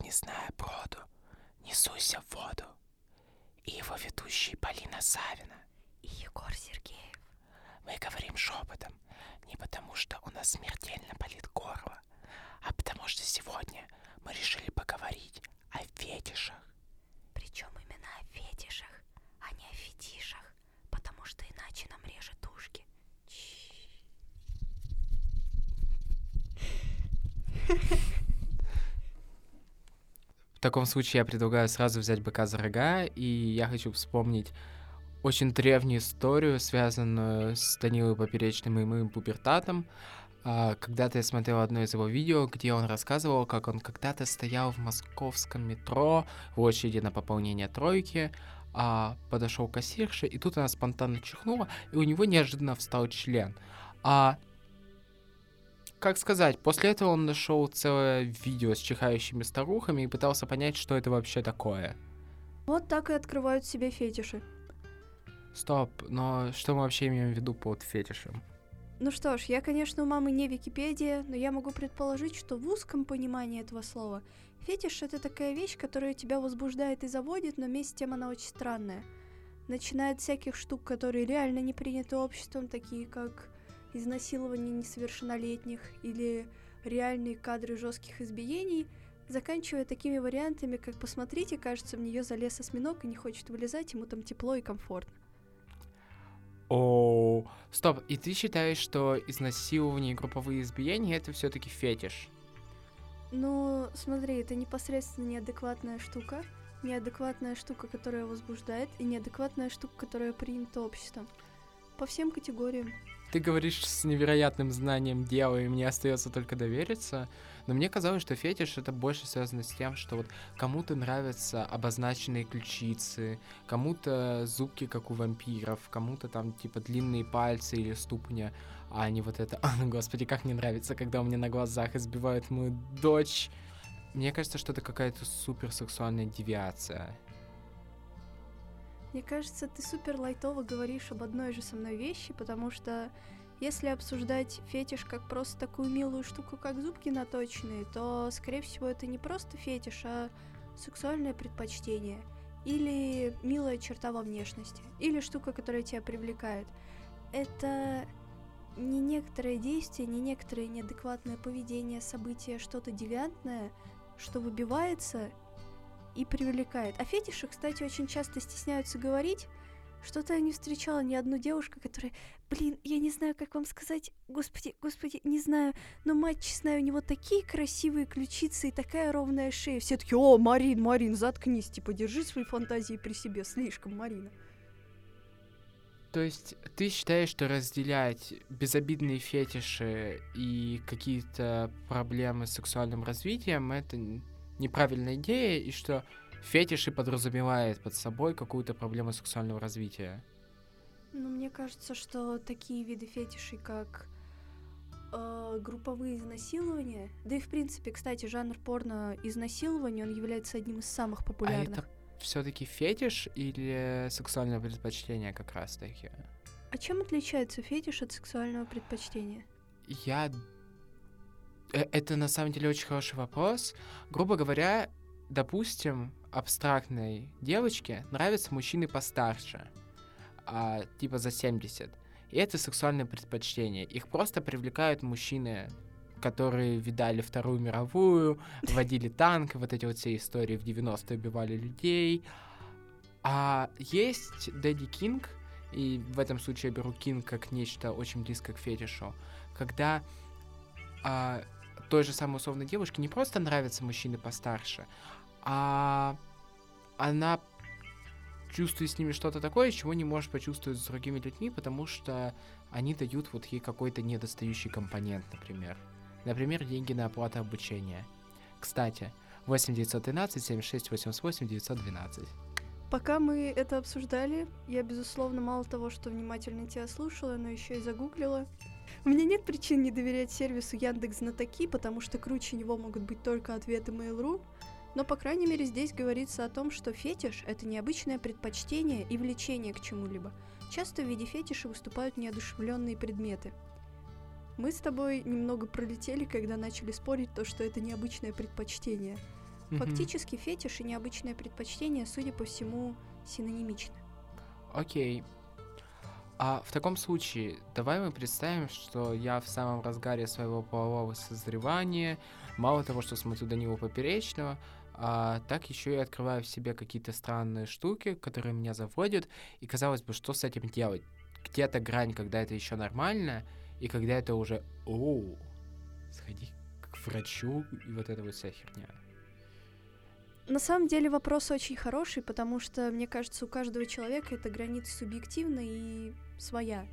«Не зная броду», «Несуйся в воду» и его ведущие Полина Савина и Егор Сергеев. Мы говорим шепотом не потому, что у нас смертельно болит горло, а потому что сегодня мы решили поговорить о фетишах. Причем именно о фетишах, а не о фетишах, потому что иначе нам режет ушки. В таком случае я предлагаю сразу взять быка за рога, и я хочу вспомнить очень древнюю историю, связанную с Данилой Поперечным и моим пубертатом. А, когда-то я смотрел одно из его видео, где он рассказывал, как он когда-то стоял в московском метро в очереди на пополнение тройки, а подошел кассирша, и тут она спонтанно чихнула, и у него неожиданно встал член. А как сказать, после этого он нашел целое видео с чихающими старухами и пытался понять, что это вообще такое. Вот так и открывают себе фетиши. Стоп, но что мы вообще имеем в виду под фетишем? Ну что ж, я, конечно, у мамы не Википедия, но я могу предположить, что в узком понимании этого слова фетиш — это такая вещь, которая тебя возбуждает и заводит, но вместе с тем она очень странная. Начиная от всяких штук, которые реально не приняты обществом, такие как изнасилование несовершеннолетних или реальные кадры жестких избиений, заканчивая такими вариантами, как «посмотрите, кажется, в нее залез осьминог и не хочет вылезать, ему там тепло и комфортно». О, стоп, и ты считаешь, что изнасилование и групповые избиения это все-таки фетиш? Ну, смотри, это непосредственно неадекватная штука, неадекватная штука, которая возбуждает, и неадекватная штука, которая принята обществом. По всем категориям. Ты говоришь с невероятным знанием дела, и мне остается только довериться. Но мне казалось, что фетиш это больше связано с тем, что вот кому-то нравятся обозначенные ключицы, кому-то зубки, как у вампиров, кому-то там типа длинные пальцы или ступня, а не вот это. Господи, как мне нравится, когда у меня на глазах избивают мою дочь. Мне кажется, что это какая-то суперсексуальная девиация. Мне кажется, ты супер лайтово говоришь об одной же со мной вещи, потому что если обсуждать фетиш как просто такую милую штуку, как зубки наточенные, то, скорее всего, это не просто фетиш, а сексуальное предпочтение. Или милая черта во внешности. Или штука, которая тебя привлекает. Это не некоторое действие, не некоторое неадекватное поведение, событие, что-то девиантное, что выбивается и привлекает. О фетише, кстати, очень часто стесняются говорить. Что-то я не встречала ни одну девушку, которая, блин, я не знаю, как вам сказать, господи, господи, не знаю, но мать честная, у него такие красивые ключицы и такая ровная шея. Все таки о, Марин, Марин, заткнись, типа, держи свои фантазии при себе, слишком, Марина. То есть ты считаешь, что разделять безобидные фетиши и какие-то проблемы с сексуальным развитием это неправильная идея, и что фетиши подразумевает под собой какую-то проблему сексуального развития. Ну, мне кажется, что такие виды фетишей, как э, групповые изнасилования, да и в принципе, кстати, жанр порно изнасилования, он является одним из самых популярных. А это все-таки фетиш или сексуальное предпочтение как раз-таки? А чем отличается фетиш от сексуального предпочтения? Я это на самом деле очень хороший вопрос. Грубо говоря, допустим, абстрактной девочке нравятся мужчины постарше, а, типа за 70. И это сексуальное предпочтение. Их просто привлекают мужчины, которые видали Вторую мировую, водили танк, вот эти вот все истории в 90-е убивали людей. А есть Дэдди Кинг, и в этом случае я беру Кинг как нечто очень близко к фетишу, когда а, той же самой условной девушке не просто нравятся мужчины постарше, а она чувствует с ними что-то такое, чего не может почувствовать с другими людьми, потому что они дают вот ей какой-то недостающий компонент, например. Например, деньги на оплату обучения. Кстати, 8 913 76 88 912. Пока мы это обсуждали, я, безусловно, мало того, что внимательно тебя слушала, но еще и загуглила. У меня нет причин не доверять сервису Яндекс Знатоки, потому что круче него могут быть только ответы Mail.ru, но, по крайней мере, здесь говорится о том, что фетиш — это необычное предпочтение и влечение к чему-либо. Часто в виде фетиша выступают неодушевленные предметы. Мы с тобой немного пролетели, когда начали спорить то, что это необычное предпочтение. Фактически фетиш и необычное предпочтение, судя по всему, синонимичны. Окей. А в таком случае, давай мы представим, что я в самом разгаре своего полового созревания, мало того, что смотрю Данилу Поперечного, а так еще и открываю в себе какие-то странные штуки, которые меня заводят, и казалось бы, что с этим делать? Где-то грань, когда это еще нормально, и когда это уже, оу, сходи к врачу, и вот эта вот вся херня. На самом деле вопрос очень хороший, потому что, мне кажется, у каждого человека эта граница субъективна и своя.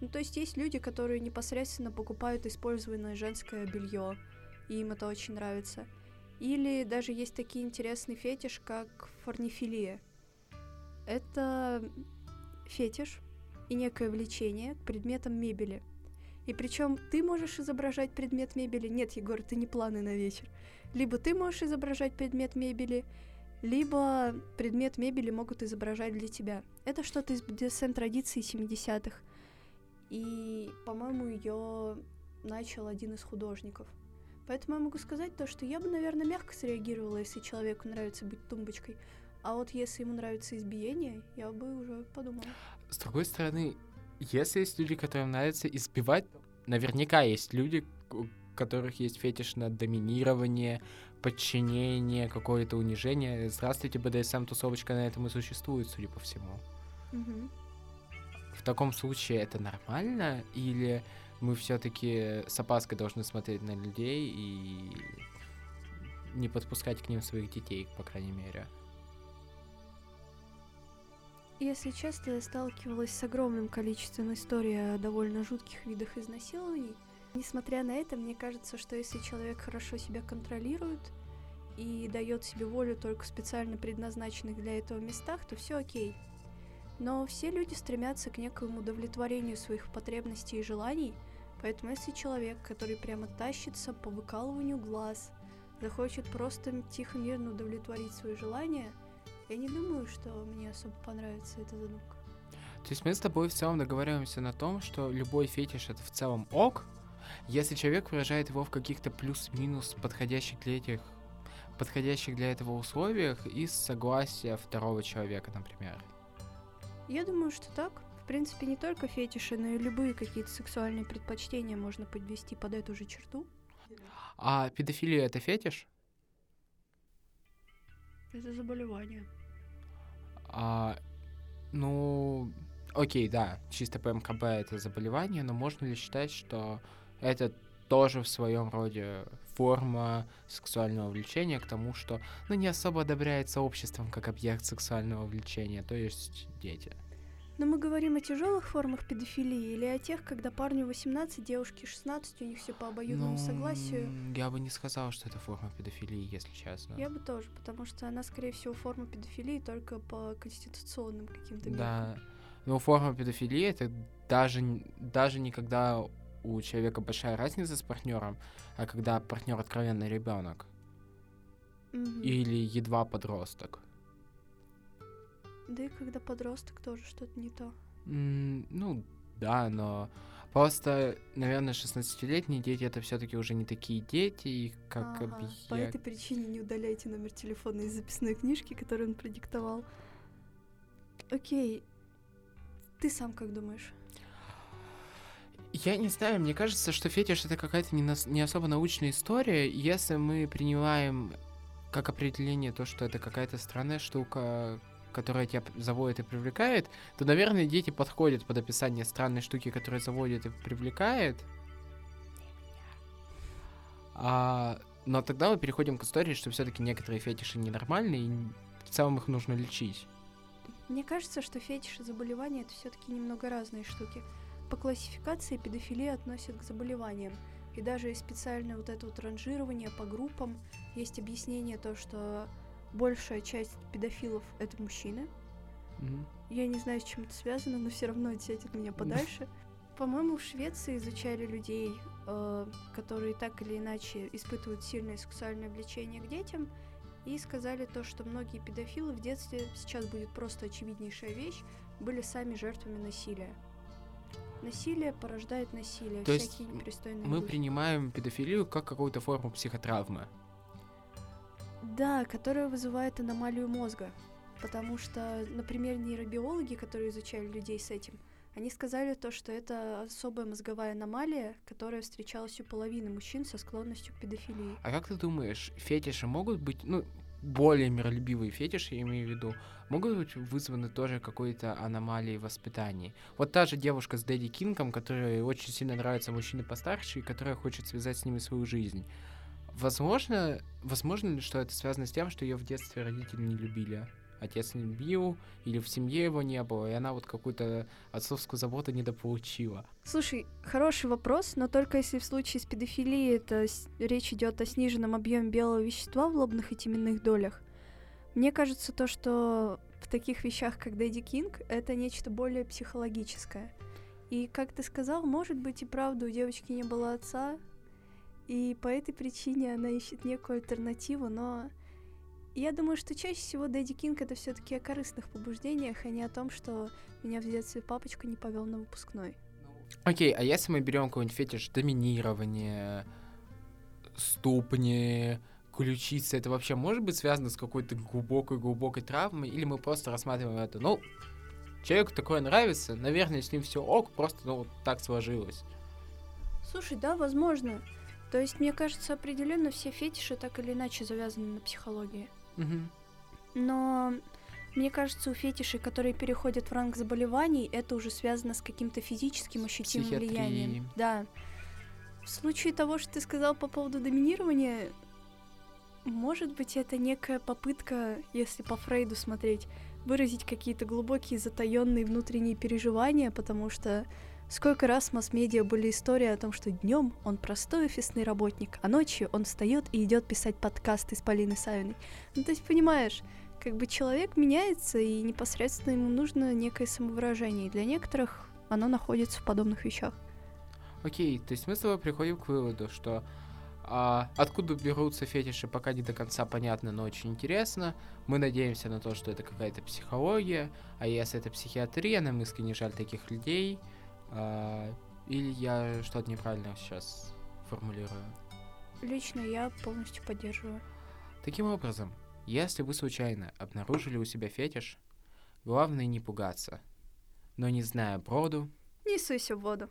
Ну, то есть есть люди, которые непосредственно покупают использованное женское белье, и им это очень нравится. Или даже есть такие интересные фетиш, как форнифилия. Это фетиш и некое влечение к предметам мебели. И причем ты можешь изображать предмет мебели. Нет, Егор, это не планы на вечер. Либо ты можешь изображать предмет мебели, либо предмет мебели могут изображать для тебя. Это что-то из BDSM традиции 70-х. И, по-моему, ее начал один из художников. Поэтому я могу сказать то, что я бы, наверное, мягко среагировала, если человеку нравится быть тумбочкой. А вот если ему нравится избиение, я бы уже подумала. С другой стороны, если есть люди, которым нравится избивать, наверняка есть люди, у которых есть фетиш на доминирование, подчинение, какое-то унижение. Здравствуйте, БДСМ-тусовочка на этом и существует, судя по всему. В таком случае это нормально? Или мы все-таки с опаской должны смотреть на людей и не подпускать к ним своих детей, по крайней мере? Если честно, я сталкивалась с огромным количеством историй о довольно жутких видах изнасилований. Несмотря на это, мне кажется, что если человек хорошо себя контролирует и дает себе волю только в специально предназначенных для этого местах, то все окей. Но все люди стремятся к некоему удовлетворению своих потребностей и желаний, поэтому если человек, который прямо тащится по выкалыванию глаз, захочет просто тихо мирно удовлетворить свои желания, я не думаю, что мне особо понравится эта задумка. То есть мы с тобой в целом договариваемся на том, что любой фетиш это в целом ок, если человек выражает его в каких-то плюс-минус подходящих для этих подходящих для этого условиях и с согласия второго человека, например. Я думаю, что так. В принципе, не только фетиши, но и любые какие-то сексуальные предпочтения можно подвести под эту же черту. А педофилия это фетиш? Это заболевание. А, ну, окей, да, чисто по МКБ это заболевание, но можно ли считать, что это тоже в своем роде форма сексуального влечения к тому, что ну, не особо одобряется обществом как объект сексуального влечения, то есть дети. Но мы говорим о тяжелых формах педофилии или о тех, когда парню 18, девушке 16, у них все по обоюдному Ну, согласию. Я бы не сказал, что это форма педофилии, если честно. Я бы тоже, потому что она, скорее всего, форма педофилии только по конституционным каким-то меркам. Да. Ну, форма педофилии это даже, даже не когда у человека большая разница с партнером, а когда партнер откровенно ребенок Мгм. или едва подросток. Да и когда подросток тоже что-то не то. М, ну, да, но просто, наверное, 16-летние дети это все-таки уже не такие дети, и как Ага, По объект- этой причине не удаляйте номер телефона из записной книжки, которую он продиктовал. Окей. Ты сам как думаешь? Я не знаю, мне кажется, что фетиш это какая-то не, нас- не особо научная история. Если мы принимаем как определение то, что это какая-то странная штука, которая тебя заводит и привлекает, то, наверное, дети подходят под описание странной штуки, которая заводит и привлекает. А, но тогда мы переходим к истории, что все-таки некоторые фетиши ненормальные, и в целом их нужно лечить. Мне кажется, что фетиш и заболевания это все-таки немного разные штуки. По классификации педофилия относят к заболеваниям. И даже специальное вот это вот ранжирование по группам есть объяснение то, что большая часть педофилов это мужчины. Мгм. Я не знаю, с чем это связано, но все равно отсядь от меня подальше. По-моему, в Швеции изучали людей, э, которые так или иначе испытывают сильное сексуальное влечение к детям, и сказали то, что многие педофилы в детстве, сейчас будет просто очевиднейшая вещь, были сами жертвами насилия. Насилие порождает насилие, То есть всякие непристойные Мы духи. принимаем педофилию как какую-то форму психотравмы. Да, которая вызывает аномалию мозга. Потому что, например, нейробиологи, которые изучали людей с этим, они сказали то, что это особая мозговая аномалия, которая встречалась у половины мужчин со склонностью к педофилии. А как ты думаешь, фетиши могут быть, ну, более миролюбивые фетиши, я имею в виду, могут быть вызваны тоже какой-то аномалией в воспитании? Вот та же девушка с Дэдди Кингом, которой очень сильно нравятся мужчины постарше, и которая хочет связать с ними свою жизнь. Возможно, возможно ли, что это связано с тем, что ее в детстве родители не любили? Отец не любил, или в семье его не было, и она вот какую-то отцовскую заботу недополучила. Слушай, хороший вопрос, но только если в случае с педофилией это с- речь идет о сниженном объеме белого вещества в лобных и теменных долях. Мне кажется, то, что в таких вещах, как Дэдди Кинг, это нечто более психологическое. И, как ты сказал, может быть и правда у девочки не было отца, и по этой причине она ищет некую альтернативу, но я думаю, что чаще всего Дэдди Кинг это все-таки о корыстных побуждениях, а не о том, что меня в детстве папочка не повел на выпускной. Окей, а если мы берем какой-нибудь фетиш доминирование, ступни, ключицы, это вообще может быть связано с какой-то глубокой-глубокой травмой, или мы просто рассматриваем это, ну, человеку такое нравится, наверное, с ним все ок, просто, ну, вот так сложилось. Слушай, да, возможно. То есть, мне кажется, определенно все фетиши так или иначе завязаны на психологии. Мгм. Но мне кажется, у фетишей, которые переходят в ранг заболеваний, это уже связано с каким-то физическим ощутимым влиянием. Да. В случае того, что ты сказал по поводу доминирования, может быть, это некая попытка, если по Фрейду смотреть, выразить какие-то глубокие затаенные внутренние переживания, потому что сколько раз в масс-медиа были истории о том, что днем он простой офисный работник, а ночью он встает и идет писать подкасты с Полиной Савиной. Ну, то есть, понимаешь, как бы человек меняется, и непосредственно ему нужно некое самовыражение. И для некоторых оно находится в подобных вещах. Окей, то есть мы с тобой приходим к выводу, что а, откуда берутся фетиши, пока не до конца понятно, но очень интересно. Мы надеемся на то, что это какая-то психология, а если это психиатрия, нам искренне жаль таких людей. А, или я что-то неправильно сейчас формулирую. Лично я полностью поддерживаю. Таким образом, если вы случайно обнаружили у себя фетиш, главное не пугаться. Но не зная броду, Не суйся в воду.